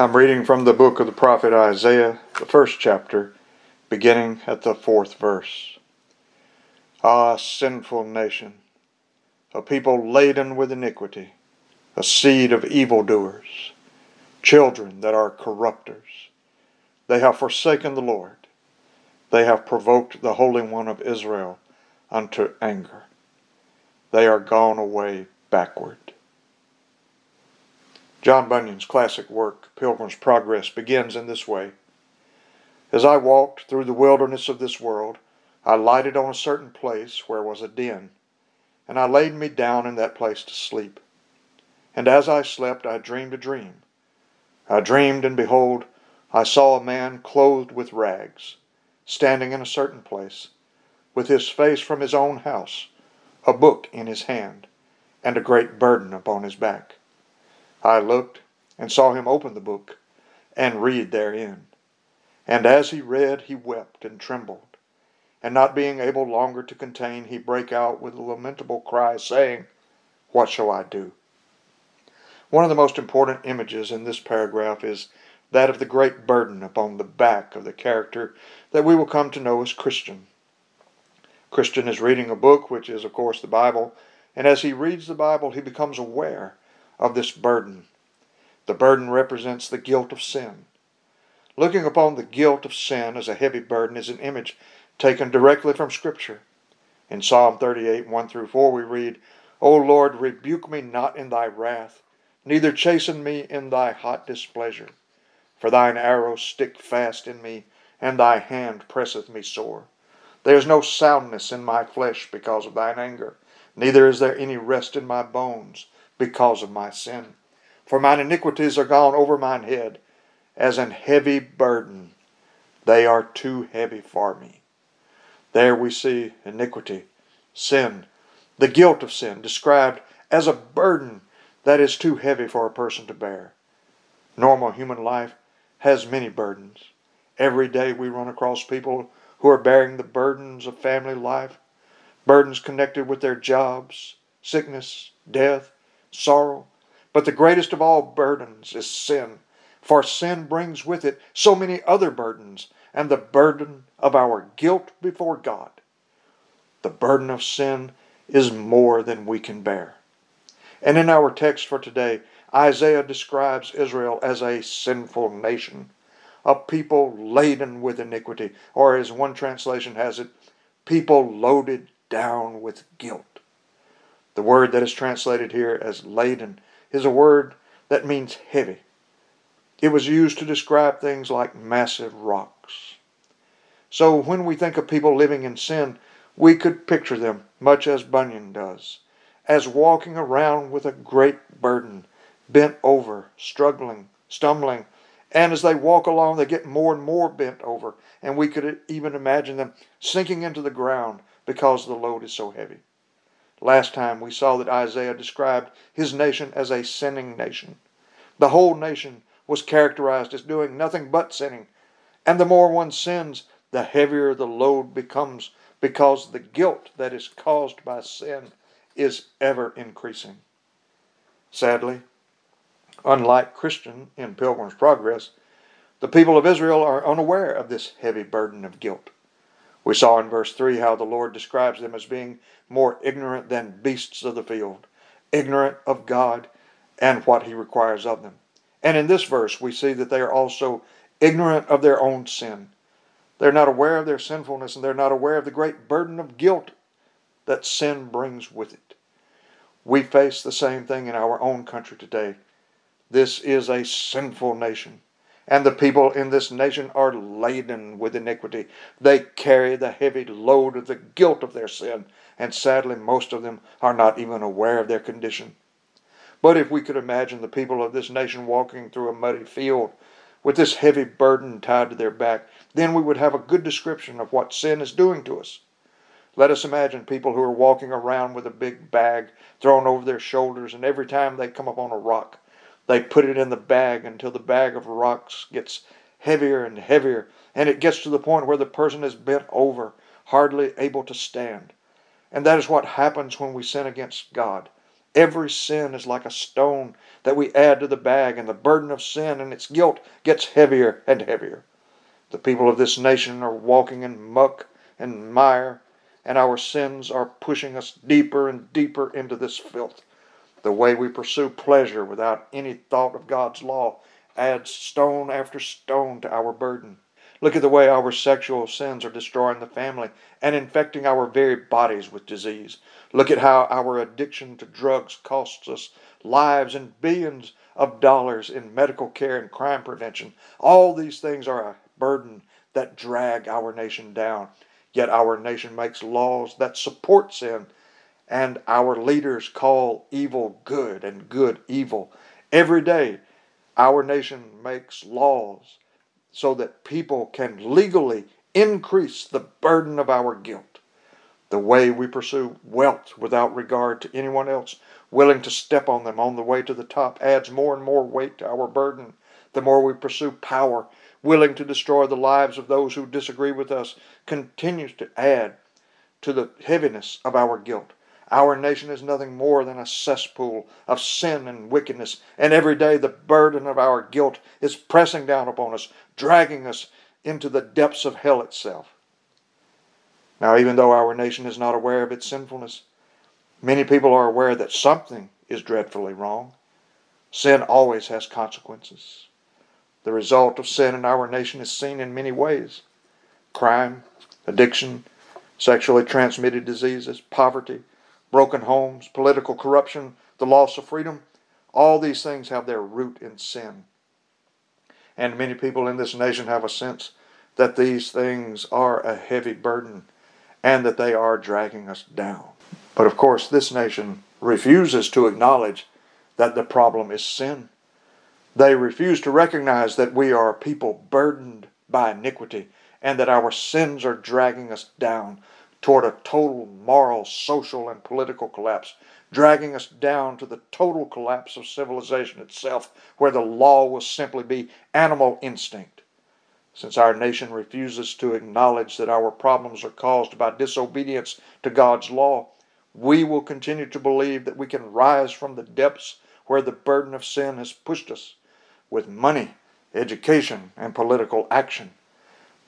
I'm reading from the book of the prophet Isaiah, the first chapter, beginning at the fourth verse. Ah, sinful nation, a people laden with iniquity, a seed of evildoers, children that are corrupters. They have forsaken the Lord. They have provoked the Holy One of Israel unto anger. They are gone away backward. John Bunyan's classic work, Pilgrim's Progress, begins in this way. As I walked through the wilderness of this world, I lighted on a certain place where was a den, and I laid me down in that place to sleep. And as I slept, I dreamed a dream. I dreamed, and behold, I saw a man clothed with rags, standing in a certain place, with his face from his own house, a book in his hand, and a great burden upon his back. I looked and saw him open the book and read therein. And as he read, he wept and trembled. And not being able longer to contain, he brake out with a lamentable cry, saying, What shall I do? One of the most important images in this paragraph is that of the great burden upon the back of the character that we will come to know as Christian. Christian is reading a book, which is, of course, the Bible, and as he reads the Bible, he becomes aware of this burden. The burden represents the guilt of sin. Looking upon the guilt of sin as a heavy burden is an image taken directly from Scripture. In Psalm 38, 1 through 4, we read, O Lord, rebuke me not in thy wrath, neither chasten me in thy hot displeasure. For thine arrows stick fast in me, and thy hand presseth me sore. There is no soundness in my flesh because of thine anger, neither is there any rest in my bones because of my sin. For mine iniquities are gone over mine head, as an heavy burden. They are too heavy for me. There we see iniquity, sin, the guilt of sin, described as a burden that is too heavy for a person to bear. Normal human life has many burdens. Every day we run across people who are bearing the burdens of family life, burdens connected with their jobs, sickness, death, sorrow. But the greatest of all burdens is sin, for sin brings with it so many other burdens, and the burden of our guilt before God. The burden of sin is more than we can bear. And in our text for today, Isaiah describes Israel as a sinful nation, a people laden with iniquity, or as one translation has it, people loaded down with guilt. The word that is translated here as laden is a word that means heavy. It was used to describe things like massive rocks. So when we think of people living in sin, we could picture them, much as Bunyan does, as walking around with a great burden, bent over, struggling, stumbling, and as they walk along, they get more and more bent over, and we could even imagine them sinking into the ground because the load is so heavy. Last time we saw that Isaiah described his nation as a sinning nation. The whole nation was characterized as doing nothing but sinning. And the more one sins, the heavier the load becomes because the guilt that is caused by sin is ever increasing. Sadly, unlike Christian in Pilgrim's Progress, the people of Israel are unaware of this heavy burden of guilt. We saw in verse 3 how the Lord describes them as being more ignorant than beasts of the field, ignorant of God and what He requires of them. And in this verse, we see that they are also ignorant of their own sin. They're not aware of their sinfulness and they're not aware of the great burden of guilt that sin brings with it. We face the same thing in our own country today. This is a sinful nation and the people in this nation are laden with iniquity. They carry the heavy load of the guilt of their sin, and sadly, most of them are not even aware of their condition. But if we could imagine the people of this nation walking through a muddy field with this heavy burden tied to their back, then we would have a good description of what sin is doing to us. Let us imagine people who are walking around with a big bag thrown over their shoulders, and every time they come upon a rock, they put it in the bag until the bag of rocks gets heavier and heavier, and it gets to the point where the person is bent over, hardly able to stand. And that is what happens when we sin against God. Every sin is like a stone that we add to the bag, and the burden of sin and its guilt gets heavier and heavier. The people of this nation are walking in muck and mire, and our sins are pushing us deeper and deeper into this filth. The way we pursue pleasure without any thought of God's law adds stone after stone to our burden. Look at the way our sexual sins are destroying the family and infecting our very bodies with disease. Look at how our addiction to drugs costs us lives and billions of dollars in medical care and crime prevention. All these things are a burden that drag our nation down. Yet our nation makes laws that support sin, and our leaders call evil good and good evil. Every day, our nation makes laws so that people can legally increase the burden of our guilt. The way we pursue wealth without regard to anyone else, willing to step on them on the way to the top, adds more and more weight to our burden. The more we pursue power, willing to destroy the lives of those who disagree with us, continues to add to the heaviness of our guilt. Our nation is nothing more than a cesspool of sin and wickedness, and every day the burden of our guilt is pressing down upon us, dragging us into the depths of hell itself. Now, even though our nation is not aware of its sinfulness, many people are aware that something is dreadfully wrong. Sin always has consequences. The result of sin in our nation is seen in many ways crime, addiction, sexually transmitted diseases, poverty, broken homes, political corruption, the loss of freedom. All these things have their root in sin. And many people in this nation have a sense that these things are a heavy burden and that they are dragging us down. But of course, this nation refuses to acknowledge that the problem is sin. They refuse to recognize that we are people burdened by iniquity and that our sins are dragging us down toward a total moral, social, and political collapse, dragging us down to the total collapse of civilization itself, where the law will simply be animal instinct. Since our nation refuses to acknowledge that our problems are caused by disobedience to God's law, we will continue to believe that we can rise from the depths where the burden of sin has pushed us with money, education, and political action.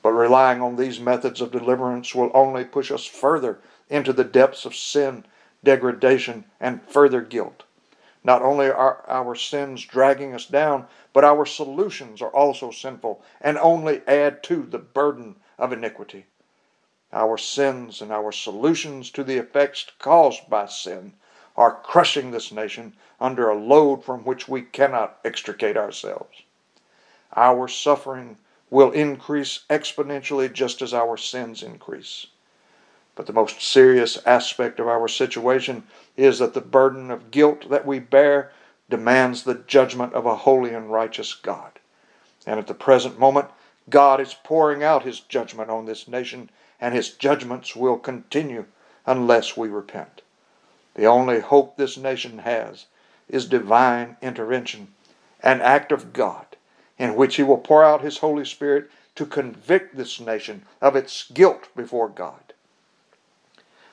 But relying on these methods of deliverance will only push us further into the depths of sin, degradation, and further guilt. Not only are our sins dragging us down, but our solutions are also sinful and only add to the burden of iniquity. Our sins and our solutions to the effects caused by sin are crushing this nation under a load from which we cannot extricate ourselves. Our suffering will increase exponentially just as our sins increase. But the most serious aspect of our situation is that the burden of guilt that we bear demands the judgment of a holy and righteous God. And at the present moment, God is pouring out his judgment on this nation, and his judgments will continue unless we repent. The only hope this nation has is divine intervention, an act of God in which he will pour out his Holy Spirit to convict this nation of its guilt before God.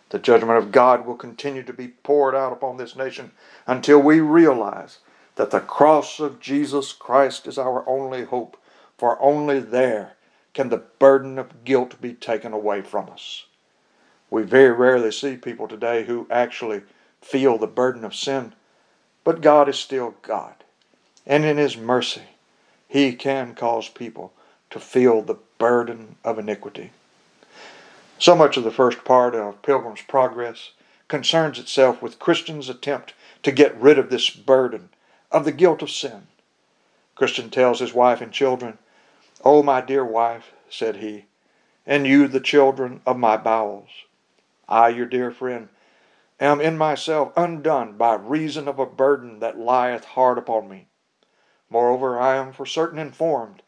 The judgment of God will continue to be poured out upon this nation until we realize that the cross of Jesus Christ is our only hope, for only there can the burden of guilt be taken away from us. We very rarely see people today who actually feel the burden of sin, but God is still God. And in His mercy, he can cause people to feel the burden of iniquity. So much of the first part of Pilgrim's Progress concerns itself with Christian's attempt to get rid of this burden of the guilt of sin. Christian tells his wife and children, O my dear wife, said he, and you the children of my bowels, I, your dear friend, am in myself undone by reason of a burden that lieth hard upon me. Moreover, I am for certain informed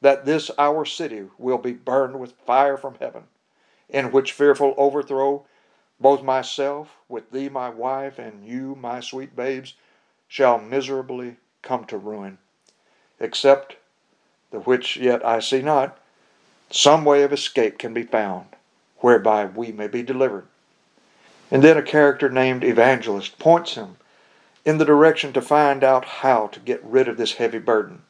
that this our city will be burned with fire from heaven, in which fearful overthrow both myself, with thee my wife, and you my sweet babes, shall miserably come to ruin, except the which yet I see not, some way of escape can be found, whereby we may be delivered. And then a character named Evangelist points him in the direction to find out how to get rid of this heavy burden.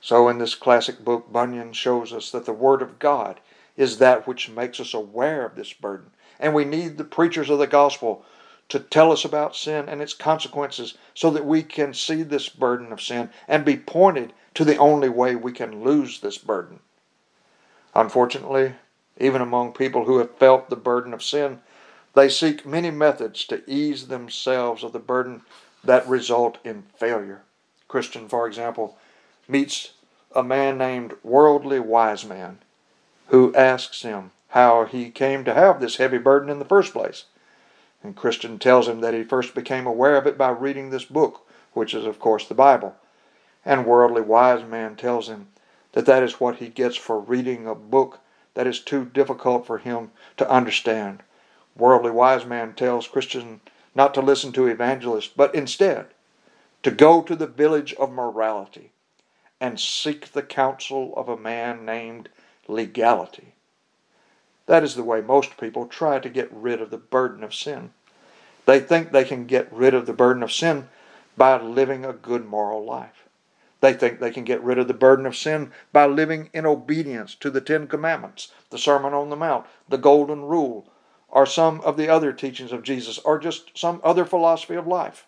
So, in this classic book, Bunyan shows us that the Word of God is that which makes us aware of this burden. And we need the preachers of the gospel to tell us about sin and its consequences so that we can see this burden of sin and be pointed to the only way we can lose this burden. Unfortunately, even among people who have felt the burden of sin, they seek many methods to ease themselves of the burden that result in failure. Christian, for example, meets a man named Worldly Wise Man who asks him how he came to have this heavy burden in the first place. And Christian tells him that he first became aware of it by reading this book, which is, of course, the Bible. And Worldly Wise Man tells him that that is what he gets for reading a book that is too difficult for him to understand. Worldly Wise Man tells Christian not to listen to evangelists, but instead to go to the village of morality and seek the counsel of a man named legality. That is the way most people try to get rid of the burden of sin. They think they can get rid of the burden of sin by living a good moral life. They think they can get rid of the burden of sin by living in obedience to the Ten Commandments, the Sermon on the Mount, the Golden Rule, or some of the other teachings of Jesus, or just some other philosophy of life.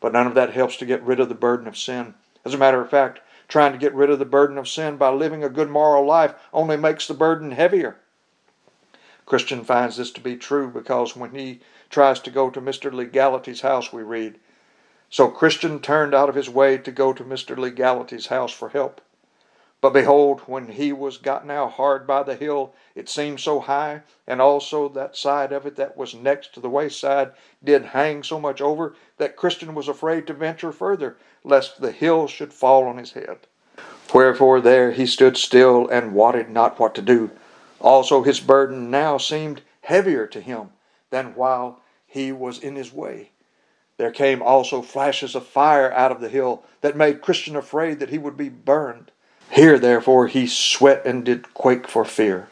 But none of that helps to get rid of the burden of sin. As a matter of fact, trying to get rid of the burden of sin by living a good moral life only makes the burden heavier. Christian finds this to be true because when he tries to go to Mr. Legality's house, we read, So Christian turned out of his way to go to Mr. Legality's house for help. But behold, when he was got now hard by the hill, it seemed so high, and also that side of it that was next to the wayside did hang so much over, that Christian was afraid to venture further, lest the hill should fall on his head. Wherefore there he stood still and wotted not what to do. Also his burden now seemed heavier to him than while he was in his way. There came also flashes of fire out of the hill that made Christian afraid that he would be burned. Here, therefore, he sweat and did quake for fear.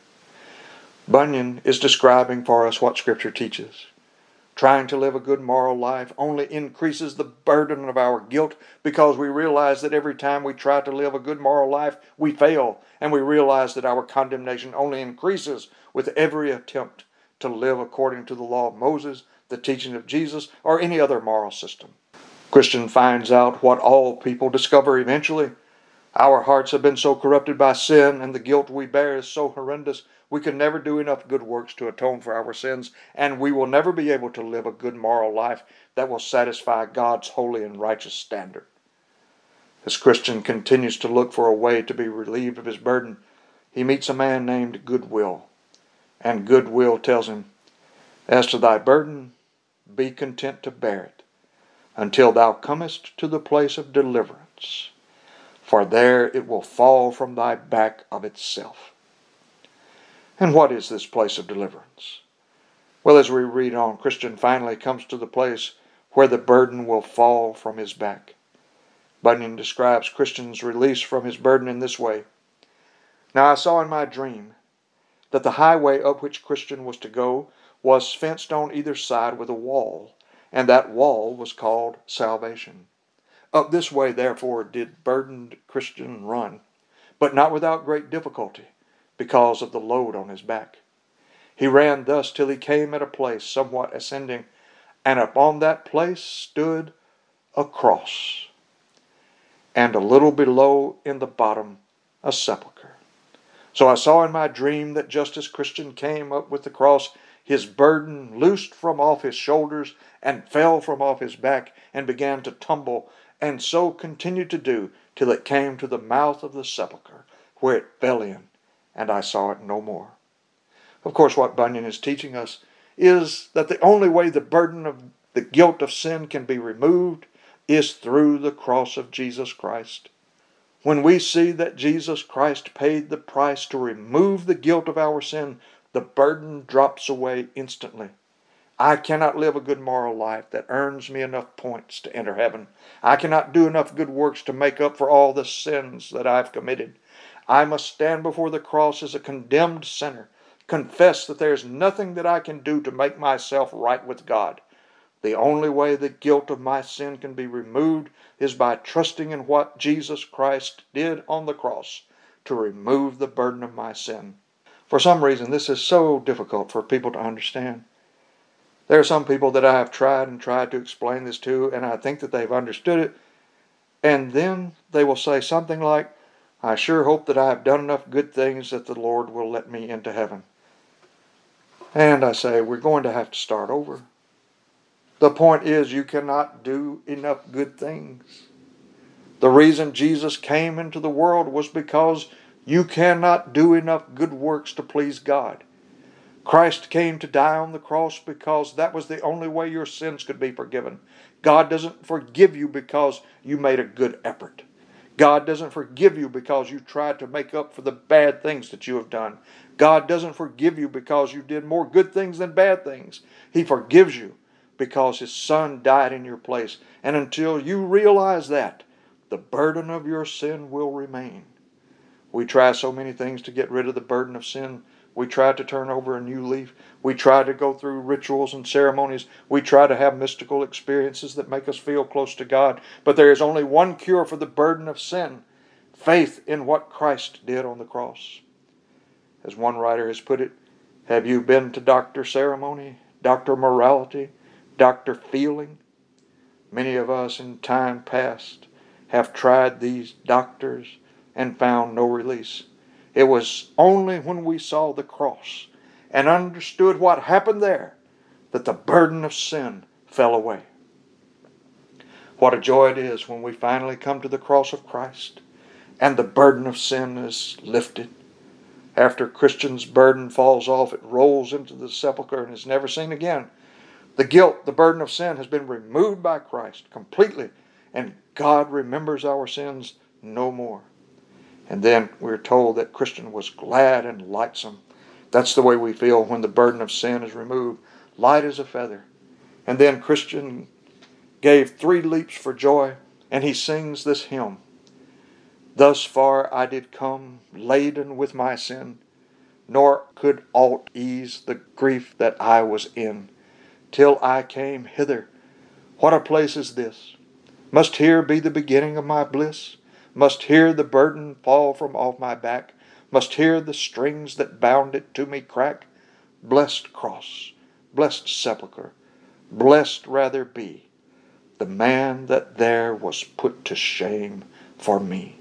Bunyan is describing for us what Scripture teaches. Trying to live a good moral life only increases the burden of our guilt because we realize that every time we try to live a good moral life, we fail, and we realize that our condemnation only increases with every attempt to live according to the law of Moses, the teaching of Jesus, or any other moral system. Christian finds out what all people discover eventually our hearts have been so corrupted by sin, and the guilt we bear is so horrendous, we can never do enough good works to atone for our sins, and we will never be able to live a good moral life that will satisfy God's holy and righteous standard. As Christian continues to look for a way to be relieved of his burden, he meets a man named Goodwill, and Goodwill tells him, As to thy burden, be content to bear it, until thou comest to the place of deliverance for there it will fall from thy back of itself. And what is this place of deliverance? Well, as we read on, Christian finally comes to the place where the burden will fall from his back. Bunyan describes Christian's release from his burden in this way Now I saw in my dream that the highway up which Christian was to go was fenced on either side with a wall, and that wall was called salvation. Up this way, therefore, did burdened Christian run, but not without great difficulty, because of the load on his back. He ran thus till he came at a place somewhat ascending, and upon that place stood a cross, and a little below in the bottom a sepulchre. So I saw in my dream that just as Christian came up with the cross, his burden loosed from off his shoulders and fell from off his back and began to tumble and so continued to do till it came to the mouth of the sepulchre, where it fell in, and I saw it no more. Of course, what Bunyan is teaching us is that the only way the burden of the guilt of sin can be removed is through the cross of Jesus Christ. When we see that Jesus Christ paid the price to remove the guilt of our sin, the burden drops away instantly. I cannot live a good moral life that earns me enough points to enter heaven. I cannot do enough good works to make up for all the sins that I've committed. I must stand before the cross as a condemned sinner, confess that there is nothing that I can do to make myself right with God. The only way the guilt of my sin can be removed is by trusting in what Jesus Christ did on the cross to remove the burden of my sin. For some reason, this is so difficult for people to understand. There are some people that I have tried and tried to explain this to, and I think that they've understood it. And then they will say something like, I sure hope that I have done enough good things that the Lord will let me into heaven. And I say, we're going to have to start over. The point is, you cannot do enough good things. The reason Jesus came into the world was because you cannot do enough good works to please God. Christ came to die on the cross because that was the only way your sins could be forgiven. God doesn't forgive you because you made a good effort. God doesn't forgive you because you tried to make up for the bad things that you have done. God doesn't forgive you because you did more good things than bad things. He forgives you because His Son died in your place. And until you realize that, the burden of your sin will remain. We try so many things to get rid of the burden of sin we try to turn over a new leaf. We try to go through rituals and ceremonies. We try to have mystical experiences that make us feel close to God. But there is only one cure for the burden of sin faith in what Christ did on the cross. As one writer has put it, have you been to Dr. Ceremony, Dr. Morality, Dr. Feeling? Many of us in time past have tried these doctors and found no release. It was only when we saw the cross and understood what happened there that the burden of sin fell away. What a joy it is when we finally come to the cross of Christ and the burden of sin is lifted. After Christian's burden falls off, it rolls into the sepulchre and is never seen again. The guilt, the burden of sin has been removed by Christ completely, and God remembers our sins no more. And then we're told that Christian was glad and lightsome. That's the way we feel when the burden of sin is removed, light as a feather. And then Christian gave three leaps for joy, and he sings this hymn Thus far I did come, laden with my sin, nor could aught ease the grief that I was in, till I came hither. What a place is this! Must here be the beginning of my bliss? Must here the burden fall from off my back, must here the strings that bound it to me crack. Blessed cross, blessed sepulchre, blessed rather be the man that there was put to shame for me.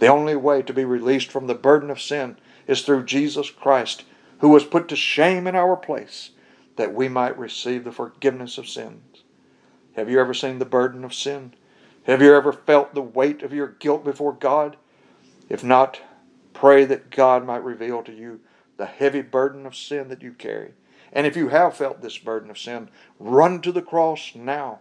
The only way to be released from the burden of sin is through Jesus Christ, who was put to shame in our place, that we might receive the forgiveness of sins. Have you ever seen the burden of sin? Have you ever felt the weight of your guilt before God? If not, pray that God might reveal to you the heavy burden of sin that you carry. And if you have felt this burden of sin, run to the cross now.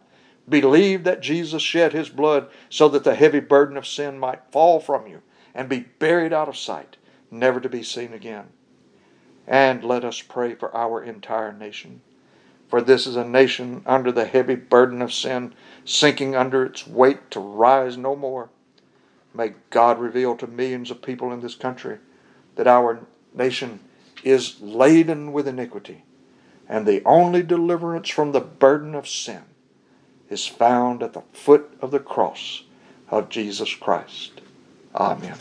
Believe that Jesus shed his blood so that the heavy burden of sin might fall from you and be buried out of sight, never to be seen again. And let us pray for our entire nation. For this is a nation under the heavy burden of sin, sinking under its weight to rise no more. May God reveal to millions of people in this country that our nation is laden with iniquity, and the only deliverance from the burden of sin is found at the foot of the cross of Jesus Christ. Amen.